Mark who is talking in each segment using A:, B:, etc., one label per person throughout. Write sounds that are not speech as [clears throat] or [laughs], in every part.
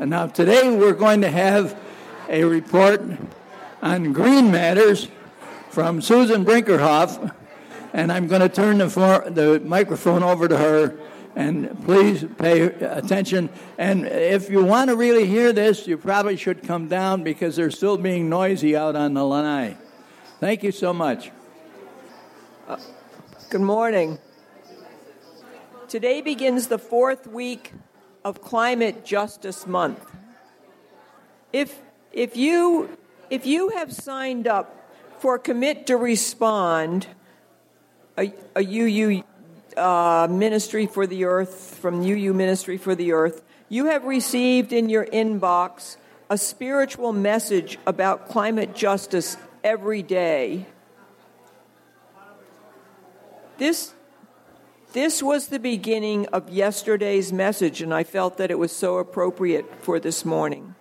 A: And now, today we're going to have a report on green matters from Susan Brinckerhoff, and I'm going to turn the, for, the microphone over to her. And please pay attention. And if you want to really hear this, you probably should come down because they're still being noisy out on the lanai. Thank you so much.
B: Good morning. Today begins the fourth week of Climate Justice Month. If, if, you, if you have signed up for Commit to Respond, a, a UU uh, Ministry for the Earth, from UU Ministry for the Earth, you have received in your inbox a spiritual message about climate justice every day. This this was the beginning of yesterday's message, and I felt that it was so appropriate for this morning.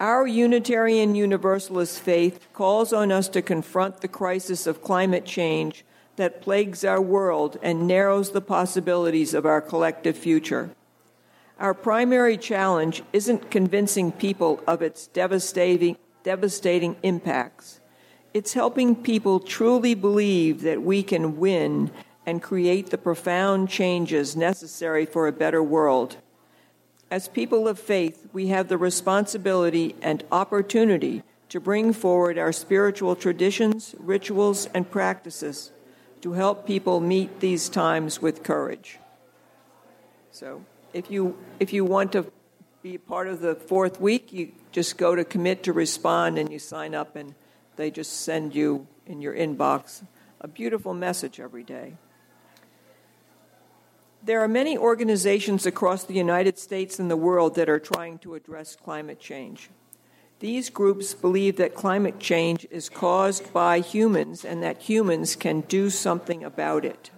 B: Our Unitarian Universalist faith calls on us to confront the crisis of climate change that plagues our world and narrows the possibilities of our collective future. Our primary challenge isn't convincing people of its devastating, devastating impacts. It's helping people truly believe that we can win and create the profound changes necessary for a better world. As people of faith, we have the responsibility and opportunity to bring forward our spiritual traditions, rituals, and practices to help people meet these times with courage. So, if you if you want to be part of the fourth week, you just go to commit to respond and you sign up and they just send you in your inbox a beautiful message every day. There are many organizations across the United States and the world that are trying to address climate change. These groups believe that climate change is caused by humans and that humans can do something about it.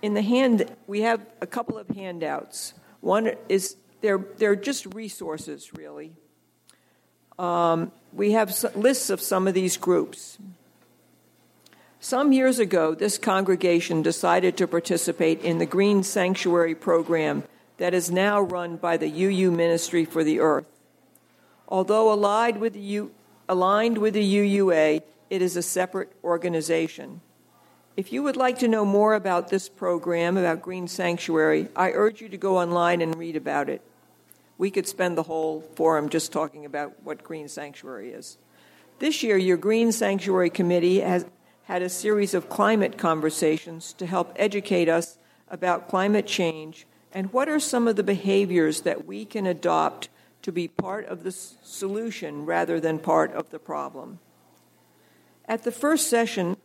B: In the hand, we have a couple of handouts. One is they're, they're just resources, really. Um, we have lists of some of these groups. Some years ago, this congregation decided to participate in the Green Sanctuary program that is now run by the UU Ministry for the Earth. Although allied with the, U, aligned with the UUA, it is a separate organization. If you would like to know more about this program, about Green Sanctuary, I urge you to go online and read about it. We could spend the whole forum just talking about what Green Sanctuary is. This year, your Green Sanctuary Committee has, had a series of climate conversations to help educate us about climate change and what are some of the behaviors that we can adopt to be part of the solution rather than part of the problem. At the first session,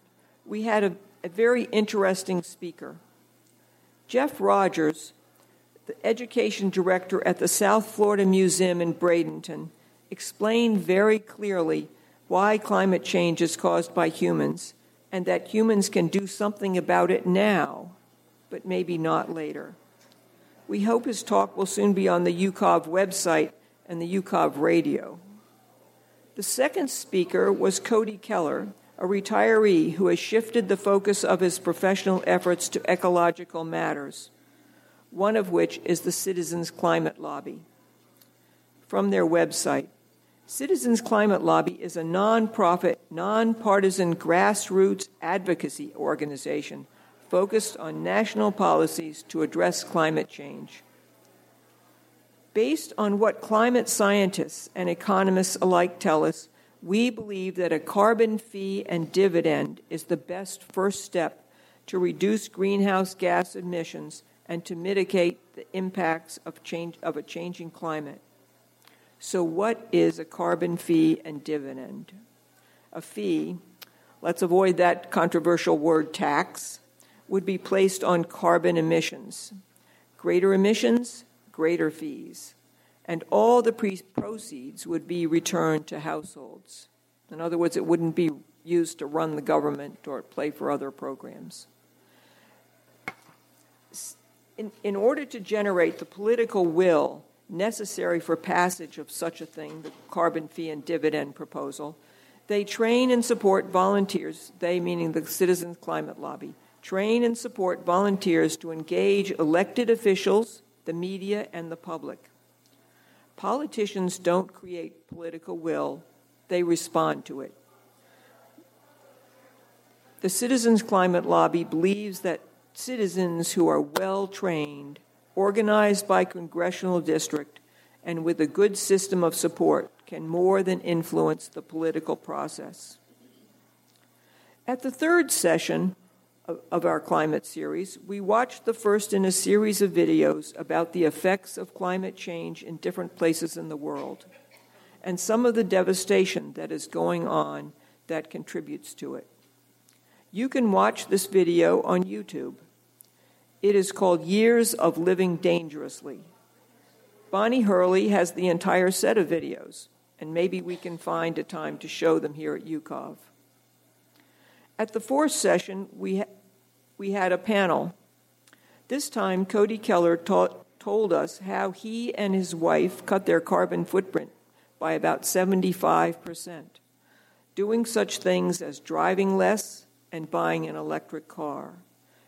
B: we had a, a very interesting speaker. Jeff Rogers, the education director at the South Florida Museum in Bradenton, explained very clearly why climate change is caused by humans and that humans can do something about it now, but maybe not later. We hope his talk will soon be on the UCOV website and the UCOV radio. The second speaker was Cody Keller, a retiree who has shifted the focus of his professional efforts to ecological matters, one of which is the Citizens Climate Lobby. From their website, Citizens Climate Lobby is a nonprofit, nonpartisan grassroots advocacy organization focused on national policies to address climate change. Based on what climate scientists and economists alike tell us, we believe that a carbon fee and dividend is the best first step to reduce greenhouse gas emissions and to mitigate the impacts of, change, of a changing climate. So, what is a carbon fee and dividend? A fee, let's avoid that controversial word tax, would be placed on carbon emissions. Greater emissions, greater fees. And all the pre- proceeds would be returned to households. In other words, it wouldn't be used to run the government or play for other programs. In, in order to generate the political will necessary for passage of such a thing, the carbon fee and dividend proposal. They train and support volunteers, they meaning the Citizens Climate Lobby, train and support volunteers to engage elected officials, the media, and the public. Politicians don't create political will, they respond to it. The Citizens Climate Lobby believes that citizens who are well trained, organized by congressional district, and with a good system of support can more than influence the political process. At the third session of, of, our climate series, we watched the first in a series of videos about the effects of climate change in different places in the world and some of the devastation that is going on that contributes to it. You can watch this video on YouTube. It is called Years of Living Dangerously. Bonnie Hurley has the entire set of videos, and maybe we can find a time to show them here at UCOV. At the fourth session, we, ha- we had a panel. This time, Cody Keller told us how he and his wife cut their carbon footprint by about 75%, doing such things as driving less and buying an electric car,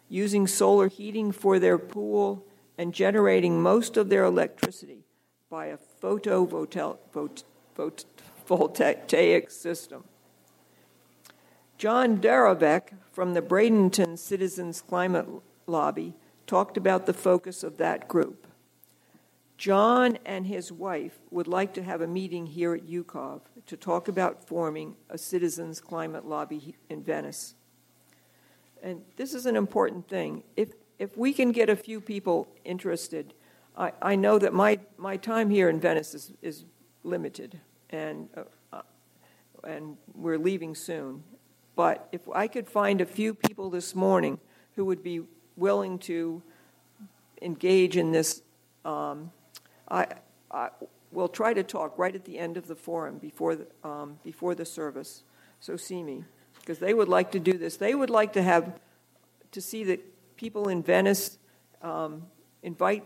B: using solar heating for their pool, and generating most of their electricity by a photovoltaic system. John Darobeck from the Bradenton Citizens Climate Lobby talked about the focus of that group. John and his wife would like to have a meeting here at UCOV to talk about forming a citizens climate lobby in Venice. And this is an important thing. If, if we can get a few people interested, I, I know that my, my time here in Venice is, is limited, and, uh, and we're leaving soon. But if I could find a few people this morning who would be willing to engage in this, um, I, I will try to talk right at the end of the forum before the, um, before the service. So see me, because they would like to do this. They would like to have to see that people in Venice um, invite,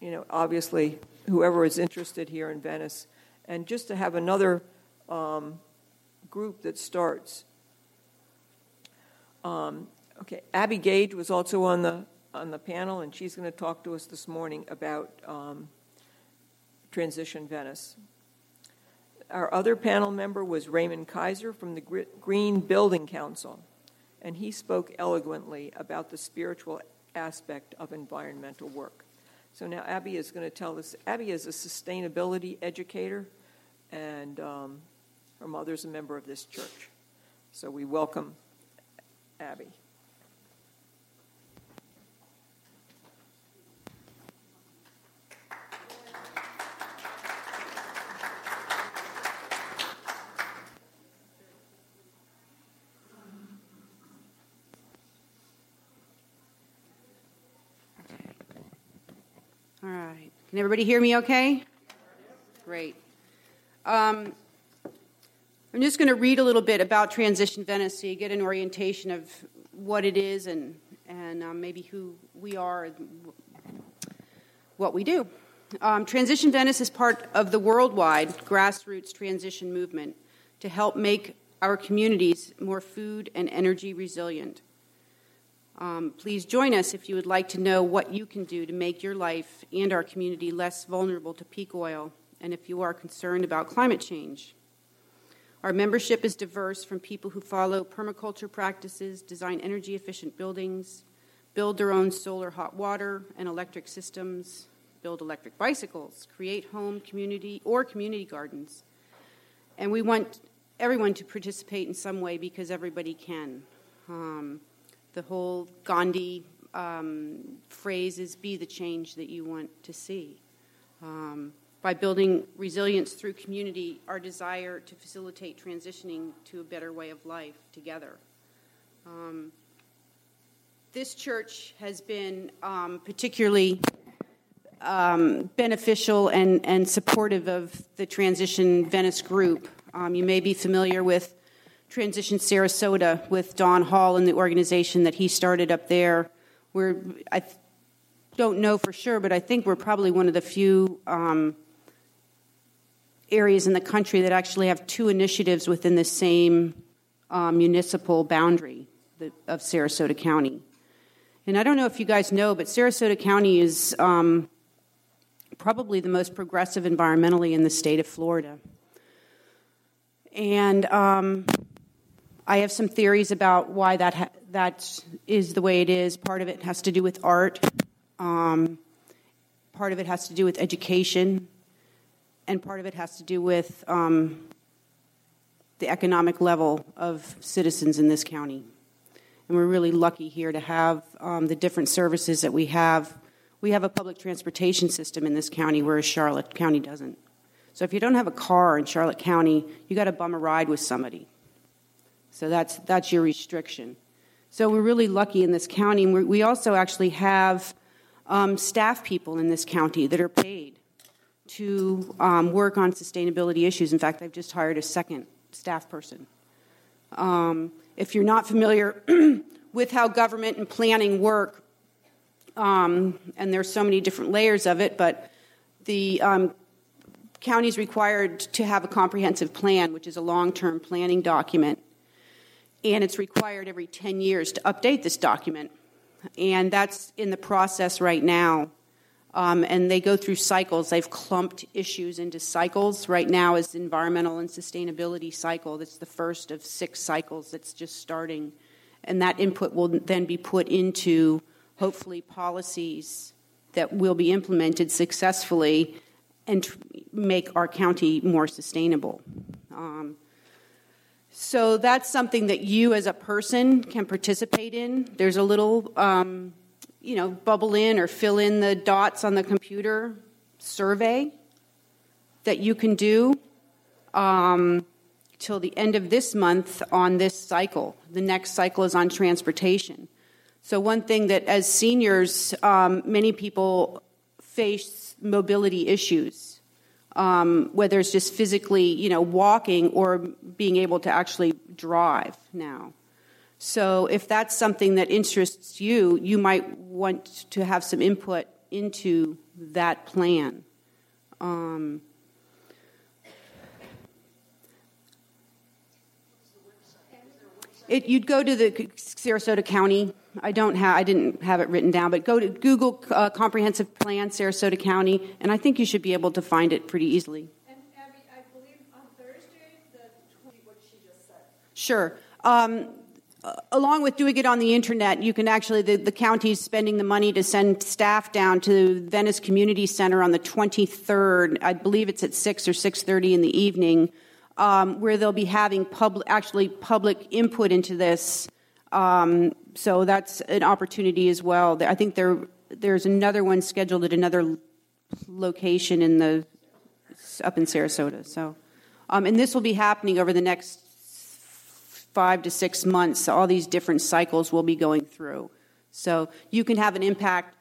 B: you know, obviously whoever is interested here in Venice, and just to have another um, group that starts um, okay, Abby Gage was also on the on the panel, and she's going to talk to us this morning about um, Transition Venice. Our other panel member was Raymond Kaiser from the Green Building Council, and he spoke eloquently about the spiritual aspect of environmental work. So now Abby is going to tell us. Abby is a sustainability educator, and um, her mother's a member of this church. So we welcome Abby.
C: All right. Can everybody hear me okay? Great. Um, I'm just going to read a little bit about Transition Venice so you get an orientation of what it is and, and um, maybe who we are and what we do. Um, transition Venice is part of the worldwide grassroots transition movement to help make our communities more food and energy resilient. Um, please join us if you would like to know what you can do to make your life and our community less vulnerable to peak oil, and if you are concerned about climate change. Our membership is diverse from people who follow permaculture practices, design energy efficient buildings, build their own solar hot water and electric systems, build electric bicycles, create home community or community gardens. And we want everyone to participate in some way because everybody can. Um, the whole Gandhi um, phrase is be the change that you want to see. Um, by building resilience through community, our desire to facilitate transitioning to a better way of life together. Um, this church has been um, particularly um, beneficial and, and supportive of the Transition Venice group. Um, you may be familiar with Transition Sarasota with Don Hall and the organization that he started up there. We're, I don't know for sure, but I think we're probably one of the few um, areas in the country that actually have two initiatives within the same um, municipal boundary of Sarasota County. And I don't know if you guys know, but Sarasota County is um, probably the most progressive environmentally in the state of Florida. And um, I have some theories about why that ha- that is the way it is. Part of it has to do with art. Um, part of it has to do with education, and part of it has to do with um, the economic level of citizens in this county. And we're really lucky here to have um, the different services that we have. We have a public transportation system in this county, whereas Charlotte County doesn't. So if you don't have a car in Charlotte County, you got to bum a ride with somebody. So that's that's your restriction. So we're really lucky in this county. we also actually have um, staff people in this county that are paid to um, work on sustainability issues. In fact, I've just hired a second staff person. Um, if you're not familiar [clears throat] with how government and planning work, um, and there's so many different layers of it, but the um, county is required to have a comprehensive plan, which is a long term planning document. And it's required every 10 years to update this document. And that's in the process right now. Um, and they go through cycles. They've clumped issues into cycles. Right now is environmental and sustainability cycle. That's the first of six cycles that's just starting. And that input will then be put into hopefully policies that will be implemented successfully and make our county more sustainable. Um, so that's something that you as a person can participate in. There's a little um, you know, bubble in or fill in the dots on the computer survey that you can do um, till the end of this month on this cycle. The next cycle is on transportation. So, one thing that as seniors, um, many people face mobility issues, um, whether it's just physically, you know, walking or being able to actually drive now. So, if that's something that interests you, you might want to have some input into that plan. Um, it, you'd go to the Sarasota County. I don't have, I didn't have it written down, but go to Google uh, Comprehensive Plan Sarasota County, and I think you should be able to find it pretty easily.
D: And Abby, I believe on Thursday, the what she just said.
C: Sure. Um, along with doing it on the internet, you can actually, the, the county's spending the money to send staff down to Venice Community Center on the 23rd. I believe it's at 6 or 6.30 in the evening, um, where they'll be having public, actually public input into this. Um, so that's an opportunity as well. I think there, there's another one scheduled at another location in the, up in Sarasota. So, um, and this will be happening over the next five to six months, all these different cycles we'll be going through. So you can have an impact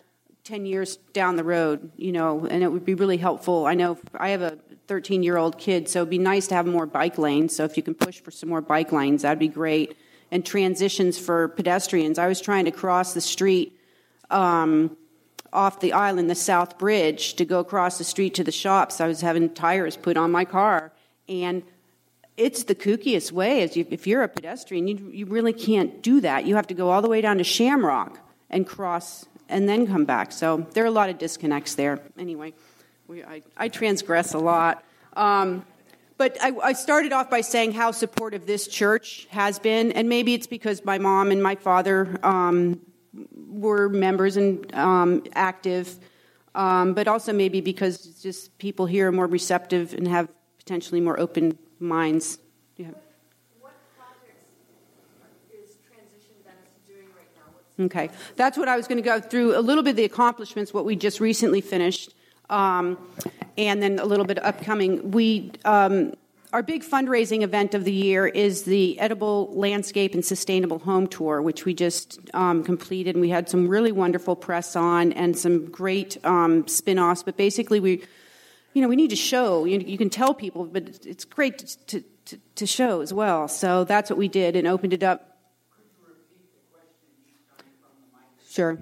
C: 10 years down the road, you know, and it would be really helpful. I know I have a 13 year old kid, so it'd be nice to have more bike lanes. So if you can push for some more bike lanes, that'd be great. And transitions for pedestrians. I was trying to cross the street um, off the island, the South Bridge, to go across the street to the shops. I was having tires put on my car. And it's the kookiest way. If you're a pedestrian, you, you really can't do that. You have to go all the way down to Shamrock and cross and then come back. So there are a lot of disconnects there. Anyway, we, I, I, transgress a lot. Um, but I, I, started off by saying how supportive this church has been, and maybe it's because my mom and my father um, were members and um, active, um, but also maybe because just people here are more receptive and have potentially more open minds.
D: Yeah. What projects is Transition Venice doing right now?
C: okay, that's what I was going to go through a little bit of the accomplishments, what we just recently finished, um, and then a little bit upcoming. We um, our big fundraising event of the year is the Edible Landscape and Sustainable Home Tour, which we just um, completed, and we had some really wonderful press on and some great um, spin offs. But basically, we you know, we need to show. You, you can tell people, but it's great to, to, to, show as well. So that's what we did and opened it up. Sure.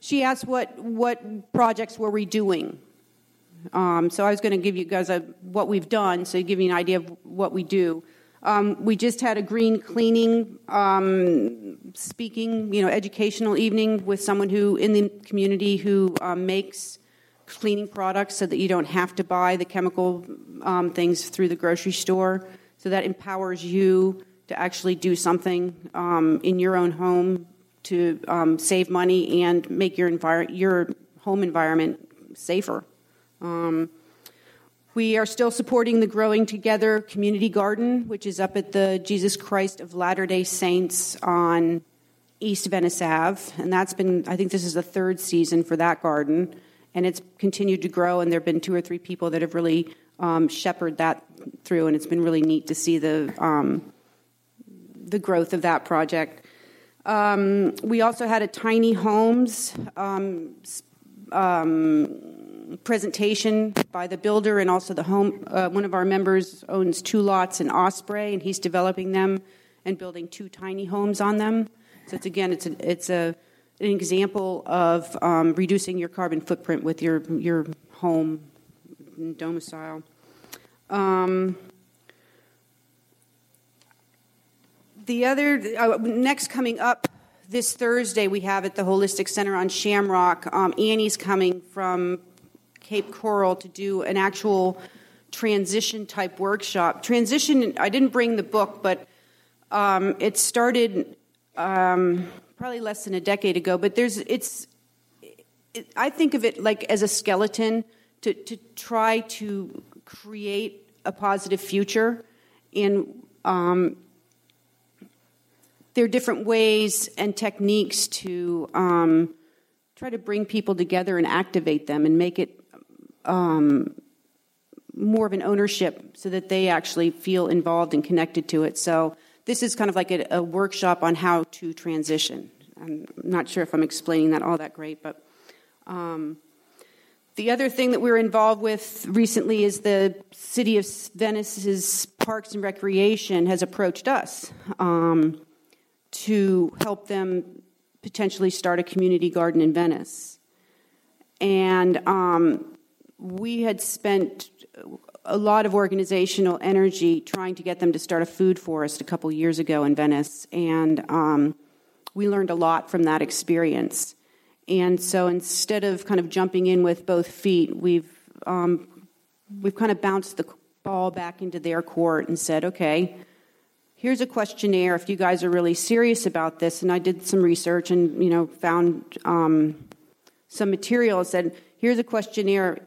C: She asked what what projects were we doing. Um, so I was going to give you guys a, what we've done, so give you an idea of what we do. Um, we just had a green cleaning um, speaking, you know, educational evening with someone who in the community who um, makes cleaning products so that you don't have to buy the chemical um, things through the grocery store. So that empowers you to actually do something um, in your own home to save money and make your envir- your home environment safer. Um, we are still supporting the Growing Together Community Garden, which is up at the Jesus Christ of Latter day Saints on East Venice Ave. And that's been, I think this is the third season for that garden. And it's continued to grow, and there have been two or three people that have really um, shepherded that through, and it's been really neat to see the, um, the growth of that project. Um, we also had a tiny homes um, um, presentation by the builder and also the home. Uh, one of our members owns two lots in Osprey, and he's developing them and building two tiny homes on them. So it's again, it's a, it's a an example of um, reducing your carbon footprint with your your home domicile. Um, the other uh, next coming up this Thursday, we have at the Holistic Center on Shamrock. Um, Annie's coming from Cape Coral to do an actual transition type workshop. Transition, I didn't bring the book, but um, it started um, probably less than a decade ago. But there's, it's, it, I think of it like as a skeleton to, to try to create a positive future. And um, there are different ways and techniques to um, try to bring people together and activate them and make it um, more of an ownership so that they actually feel involved and connected to it. So this is kind of like a, a workshop on how to transition. I'm not sure if I'm explaining that all that great, but um, the other thing that we're involved with recently is the city of Venice's Parks and Recreation has approached us um, to help them potentially start a community garden in Venice. And um, we had spent a lot of organizational energy trying to get them to start a food forest a couple years ago in Venice, and um, we learned a lot from that experience. And so instead of kind of jumping in with both feet, we've um, we've kind of bounced the ball back into their court and said, okay, here's a questionnaire if you guys are really serious about this. And I did some research and you know found um, some material. Said here's a questionnaire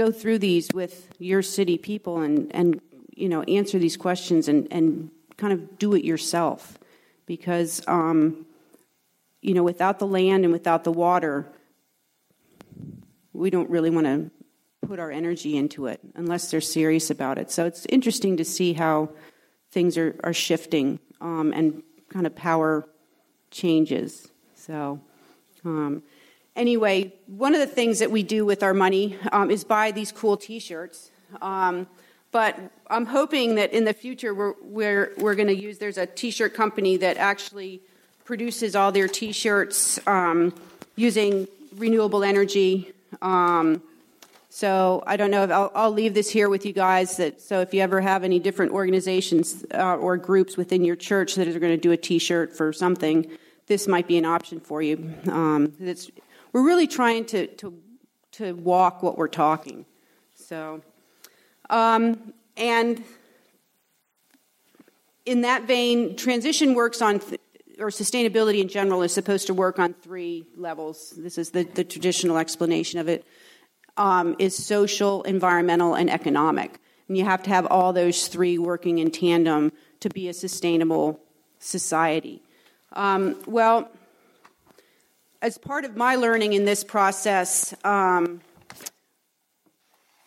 C: go through these with your city people and, and you know answer these questions and, and kind of do it yourself. Because um, you know without the land and without the water we don't really want to put our energy into it unless they're serious about it. So it's interesting to see how things are, are shifting um, and kind of power changes. So um, anyway, one of the things that we do with our money um, is buy these cool T-shirts. Um, but I'm hoping that in the future we're we're, we're going to use. There's a T-shirt company that actually produces all their T-shirts um, using renewable energy. Um, so I don't know if I'll, I'll, leave this here with you guys. That so if you ever have any different organizations uh, or groups within your church that are going to do a T-shirt for something, this might be an option for you. Um, it's we're really trying to, to, to walk what we're talking. So, um, and in that vein, transition works on, th- or sustainability in general is supposed to work on three levels. This is the, the traditional explanation of it. Um, is social, environmental, and economic. And you have to have all those three working in tandem to be a sustainable society. Um, well, as part of my learning in this process um,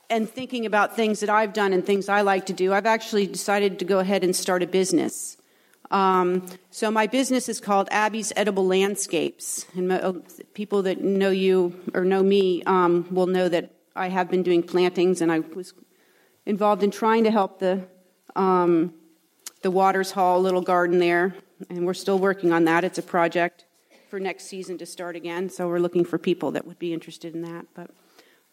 C: and thinking about things that I've done and things I like to do, I've actually decided to go ahead and start a business. Um, so my business is called Abby's Edible Landscapes, and uh, people that know you or know me um, will know that I have been doing plantings, and I was involved in trying to help the um, the Waters Hall little garden there, and we're still working on that. It's a project for next season to start again. So we're looking for people that would be interested in that. But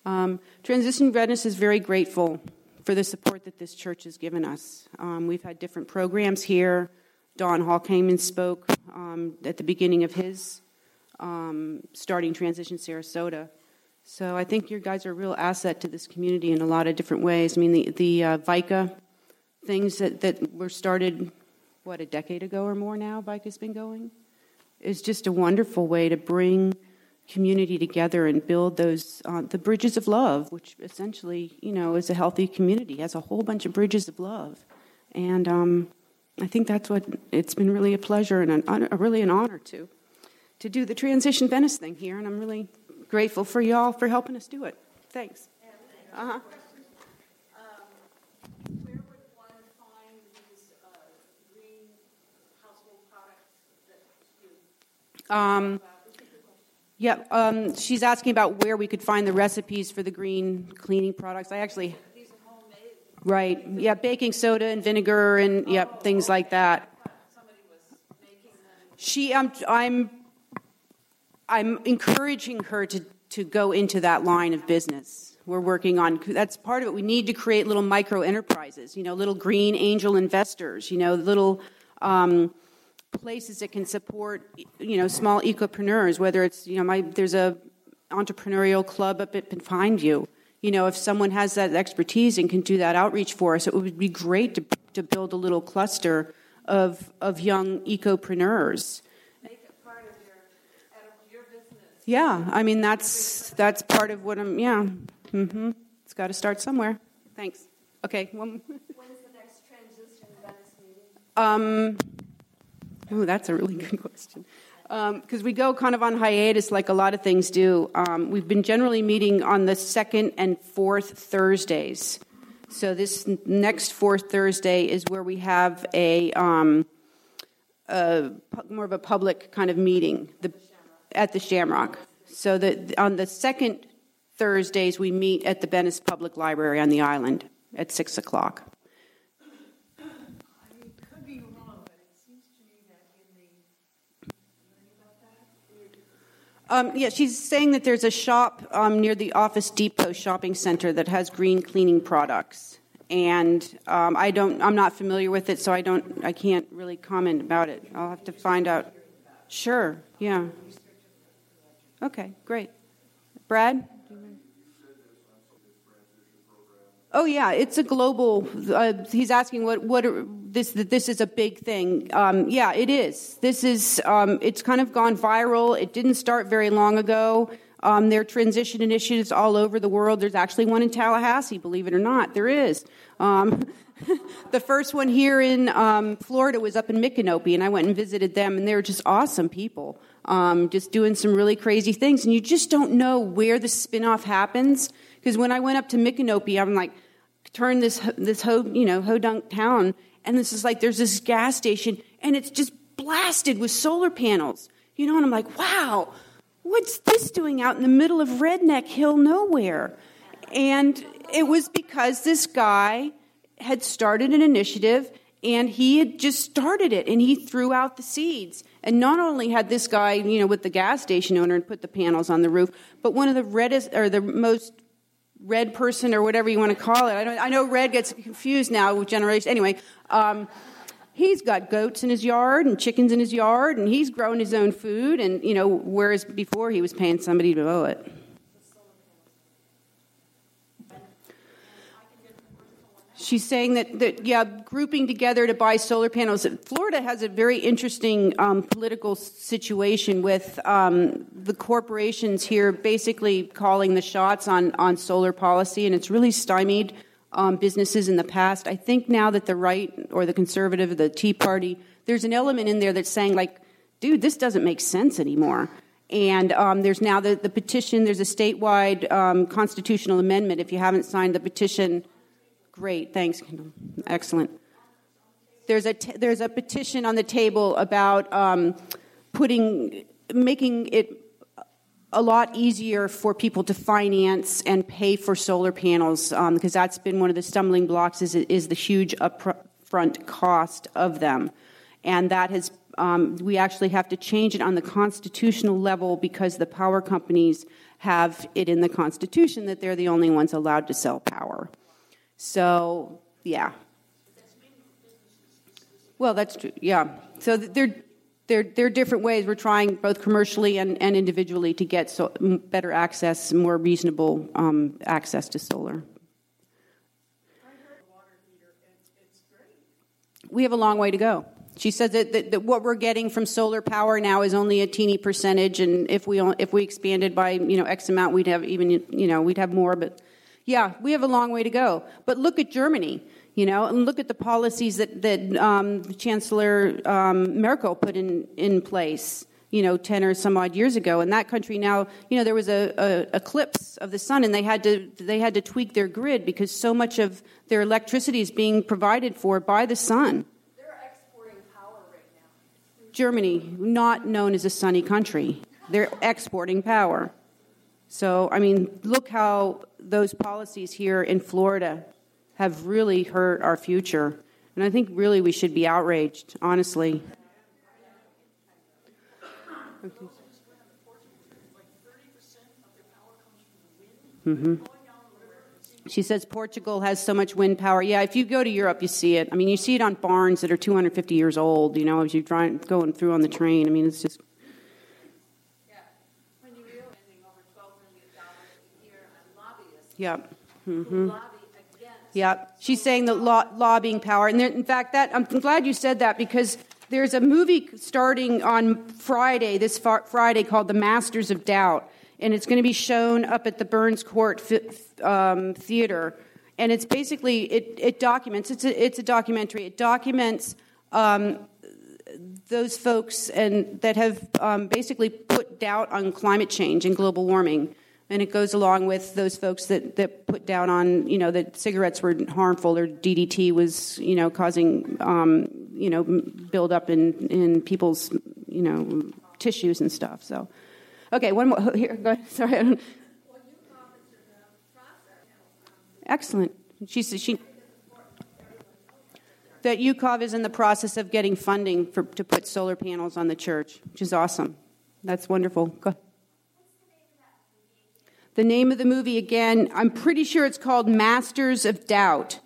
C: um, Transition Venice is very grateful for the support that this church has given us. Um, we've had different programs here. Don Hall came and spoke um, at the beginning of his um, starting Transition Sarasota. So I think your guys are a real asset to this community in a lot of different ways. I mean, the the uh, VICA things that, that were started, what, a decade ago or more now, VICA's been going, is just a wonderful way to bring community together and build those uh, the bridges of love, which essentially, you know, is a healthy community has a whole bunch of bridges of love, and um, I think that's what it's been really a pleasure and an, really an honor to to do the transition Venice thing here, and I'm really grateful for y'all for helping us do it. Thanks. Uh huh. Um, yeah, um, she's asking about where we could find the recipes for the green cleaning products. I actually. Right. Yeah, baking soda and vinegar and yep, things like that. She, I'm, I'm, I'm encouraging her to to go into that line of business. We're working on that's part of it. We need to create little micro enterprises. You know, little green angel investors. You know, little. Um, places that can support you know small ecopreneurs whether it's you know my there's a entrepreneurial club up at find You you know, if someone has that expertise and can do that outreach for us, it would be great to, to build a little cluster of, of young ecopreneurs. Yeah, I mean that's that's part of what I'm. Yeah, mm-hmm. It's got to start somewhere. Thanks. Okay.
D: When's the next transition Venice meeting?
C: Um, [laughs] Oh, that's a really good question. Because um, we go kind of on hiatus like a lot of things do. Um, we've been generally meeting on the second and fourth Thursdays. So this next fourth Thursday is where we have a, um, a more of a public kind of meeting the, at the Shamrock. So that on the second Thursdays we meet at the Venice Public Library on the island at six o'clock. Um, yeah, she's saying that there's a shop um, near the Office Depot shopping center that has green cleaning products, and um, I don't, I'm not familiar with it, so I don't, I can't really comment about it. I'll have to find out. Sure. Yeah. Okay. Great. Brad. Oh yeah, it's a global. Uh, he's asking what what this this is a big thing. Um, yeah, it is. This is um, it's kind of gone viral. It didn't start very long ago. Um, there are transition initiatives all over the world. There's actually one in Tallahassee, believe it or not. There is. Um, [laughs] the first one here in um, Florida was up in Micanopy, and I went and visited them, and they were just awesome people, um, just doing some really crazy things. And you just don't know where the spinoff happens. Because when I went up to Micanopy, I'm like, turn this this ho you know hodunk town, and this is like there's this gas station, and it's just blasted with solar panels, you know, and I'm like, wow, what's this doing out in the middle of Redneck Hill nowhere? And it was because this guy had started an initiative and he had just started it and he threw out the seeds. And not only had this guy, you know, with the gas station owner and put the panels on the roof, but one of the reddest or the most red person or whatever you want to call it. I, I know red gets confused now with generations. Anyway, um, he's got goats in his yard and chickens in his yard, and he's growing his own food. And you know, whereas before he was paying somebody to mow it. She's saying that, that, yeah, grouping together to buy solar panels. Florida has a very interesting um, political situation with um, the corporations here basically calling the shots on, on solar policy, and it's really stymied um, businesses in the past. I think now that the right or the conservative, or the Tea Party, there's an element in there that's saying, like, dude, this doesn't make sense anymore. And um, there's now the, the, petition, there's a statewide um, constitutional amendment. If you haven't signed the petition, Great, thanks, Kendall. Excellent. There's a, t- there's a petition on the table about um, putting, making it a lot easier for people to finance and pay for solar panels um, because that's been one of the stumbling blocks is, is the huge upfront cost of them. And that has, um, we actually have to change it on the constitutional level because the power companies have it in the Constitution that they're the only ones allowed to sell power. So, yeah. Well, that's true. Yeah. So they're there, there are different ways we're trying both commercially and, and individually to get so, better access, more reasonable um, access to solar. We have a long way to go. She says that, that, that, what we're getting from solar power now is only a teeny percentage, and if we if we expanded by you know X amount, we'd have even you know we'd have more. But yeah, we have a long way to go. But look at Germany you know, and look at the policies that, that um, Chancellor um, Merkel put in, in place, you know, 10 or some odd years ago. And that country now, you know, there was a, a eclipse of the sun and they had, to, they had to tweak their grid because so much of their electricity is being provided for by the sun.
D: They're exporting power right now.
C: Germany, not known as a sunny country, they're exporting power. So, I mean, look how those policies here in Florida have really hurt our future. And I think really we should be outraged, honestly. Mm-hmm. She says Portugal has so much wind power. Yeah, if you go to Europe, you see it. I mean, you see it on barns that are 250 years old, you know, as you're going through on the train. I mean, it's just.
D: Yeah. When you realize over $12 million a year on
C: Yeah.
D: Mm-hmm.
C: She's saying the lo- lobbying power, and there, in fact, that I'm glad you said that because there's a movie starting on Friday, this far, Friday, called The Masters of Doubt, and it's going to be shown up at the Burns Court um, Theater, and it's basically it, it documents it's a, it's a documentary. It documents. Um, those folks and that have um, basically put doubt on climate change and global warming and it goes along with those folks that, that put down on you know that cigarettes were harmful or DDT was you know causing um, you know build up in in people's you know tissues and stuff. So, okay, one more [laughs] here. Go ahead. Sorry. Excellent. She says she that UCOV is in the process of getting funding for, to put solar panels on the church, which is awesome. That's wonderful. Go ahead. The name of the movie again, I'm pretty sure it's called Masters of Doubt.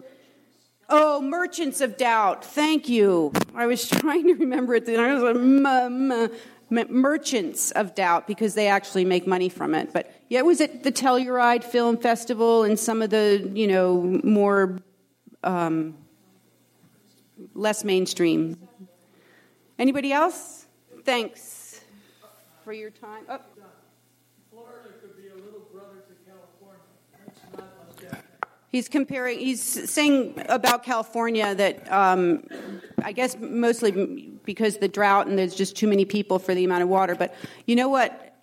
C: Oh, Merchants of Doubt. Thank you. I was [laughs] trying to remember it, and I was like, Merchants of Doubt because they actually make money from it. But yeah, it was at the Telluride Film Festival and some of the, you know, more um, less mainstream. Anybody else? Thanks for your time. Oh. He's comparing, he's saying about California that um, I guess mostly because the drought and there's just too many people for the amount of water. But you know what?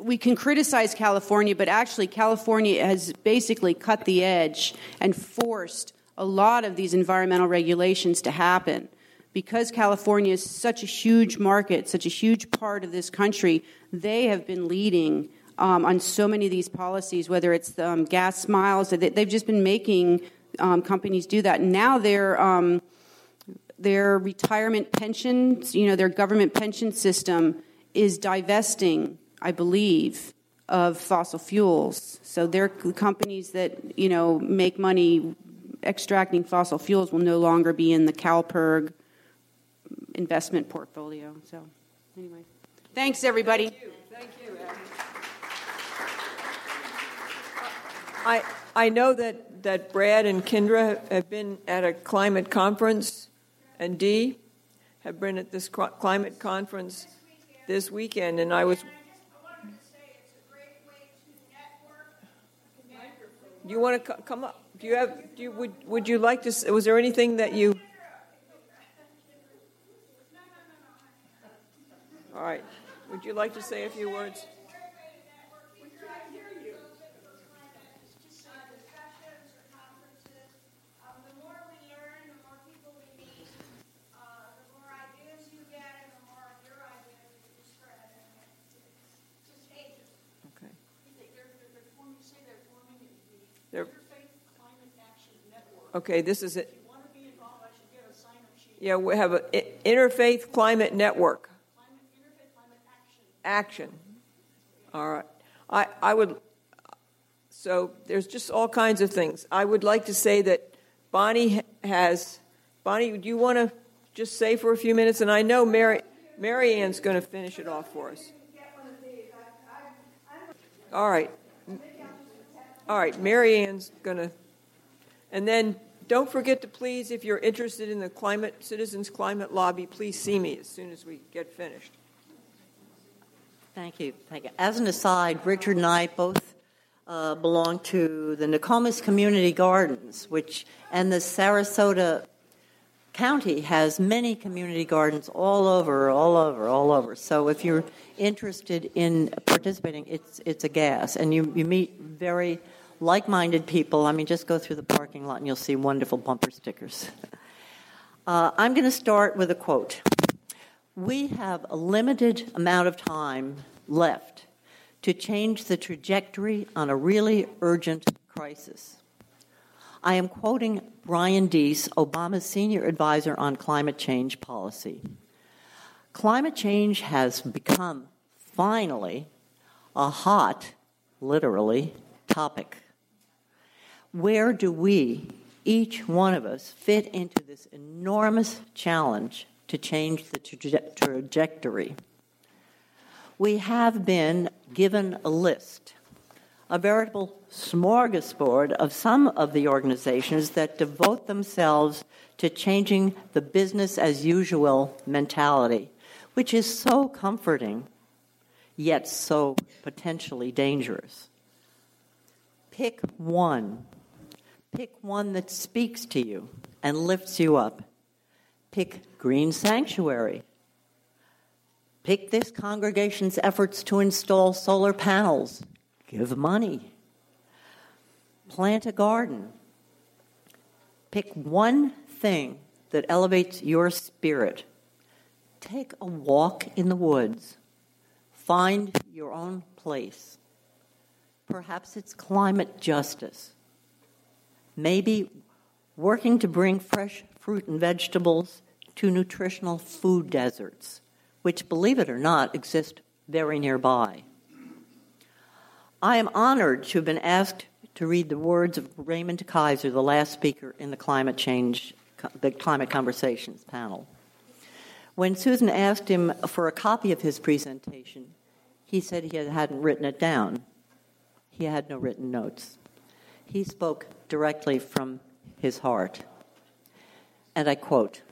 C: We can criticize California, but actually, California has basically cut the edge and forced a lot of these environmental regulations to happen. Because California is such a huge market, such a huge part of this country, they have been leading um, on so many of these policies, whether it's um, gas miles, they've just been making um, companies do that. Now their um, their retirement pensions, you know, their government pension system is divesting, I believe, of fossil fuels. So their companies that you know make money extracting fossil fuels will no longer be in the CalPERS investment portfolio. So anyway, thanks everybody.
B: Thank you. Thank you. I, I know that, that Brad and Kendra have been at a climate conference, and Dee have been at this climate conference this weekend, and I was. Do you want to come up? Do you have? Do you, would Would you like to? Was there anything that you? All right. Would you like to say a few words? Okay, this is it. Yeah, we have an interfaith climate network. Action. All right. I, I would, so there's just all kinds of things. I would like to say that Bonnie has, Bonnie, do you want to just say for a few minutes? And I know Mary, Mary Ann's going to finish it off for us. All right. All right, Mary Ann's going to. And then don't forget to please, if you're interested in the climate citizens climate lobby, please see me as soon as we get finished.
E: Thank you. Thank you. As an aside, Richard and I both uh, belong to the Nokomis Community Gardens, which and the Sarasota County has many community gardens all over, all over, all over. So if you're interested in participating, it's it's a gas, and you you meet very like-minded people. I mean, just go through the parking lot and you'll see wonderful bumper stickers. [laughs] Uh, I'm going to start with a quote. We have a limited amount of time left to change the trajectory on a really urgent crisis. I am quoting Brian Deese, Obama's senior advisor on climate change policy. Climate change has become, finally, a hot, literally, topic. Where do we, each one of us, fit into this enormous challenge to change the traje- trajectory? We have been given a list, a veritable smorgasbord of some of the organizations that devote themselves to changing the business as usual mentality, which is so comforting, yet so potentially dangerous. Pick one Pick one that speaks to you and lifts you up. Pick Green Sanctuary. Pick this congregation's efforts to install solar panels. Give money. Plant a garden. Pick one thing that elevates your spirit. Take a walk in the woods. Find your own place. Perhaps it's climate justice maybe working to bring fresh fruit and vegetables to nutritional food deserts, which, believe it or not, exist very nearby. I am honored to have been asked to read the words of Raymond Kaiser, the last speaker in the climate change, the climate conversations panel. When Susan asked him for a copy of his presentation, he said he hadn't written it down. He had no written notes. He spoke directly from his heart. And I quote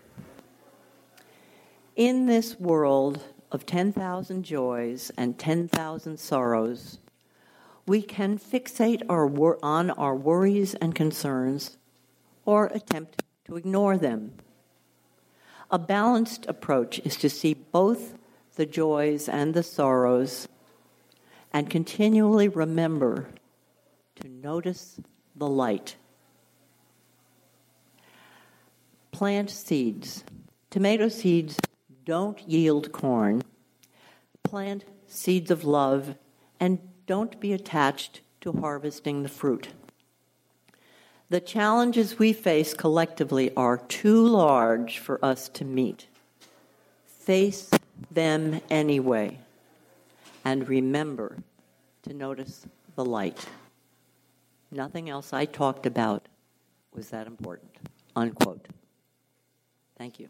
E: In this world of 10,000 joys and 10,000 sorrows, we can fixate our wor- on our worries and concerns or attempt to ignore them. A balanced approach is to see both the joys and the sorrows and continually remember to notice the light. Plant seeds. Tomato seeds don't yield corn. Plant seeds of love and don't be attached to harvesting the fruit. The challenges we face collectively are too large for us to meet. Face them anyway, and remember to notice the light. Nothing else I talked about was that important. Unquote. Thank you.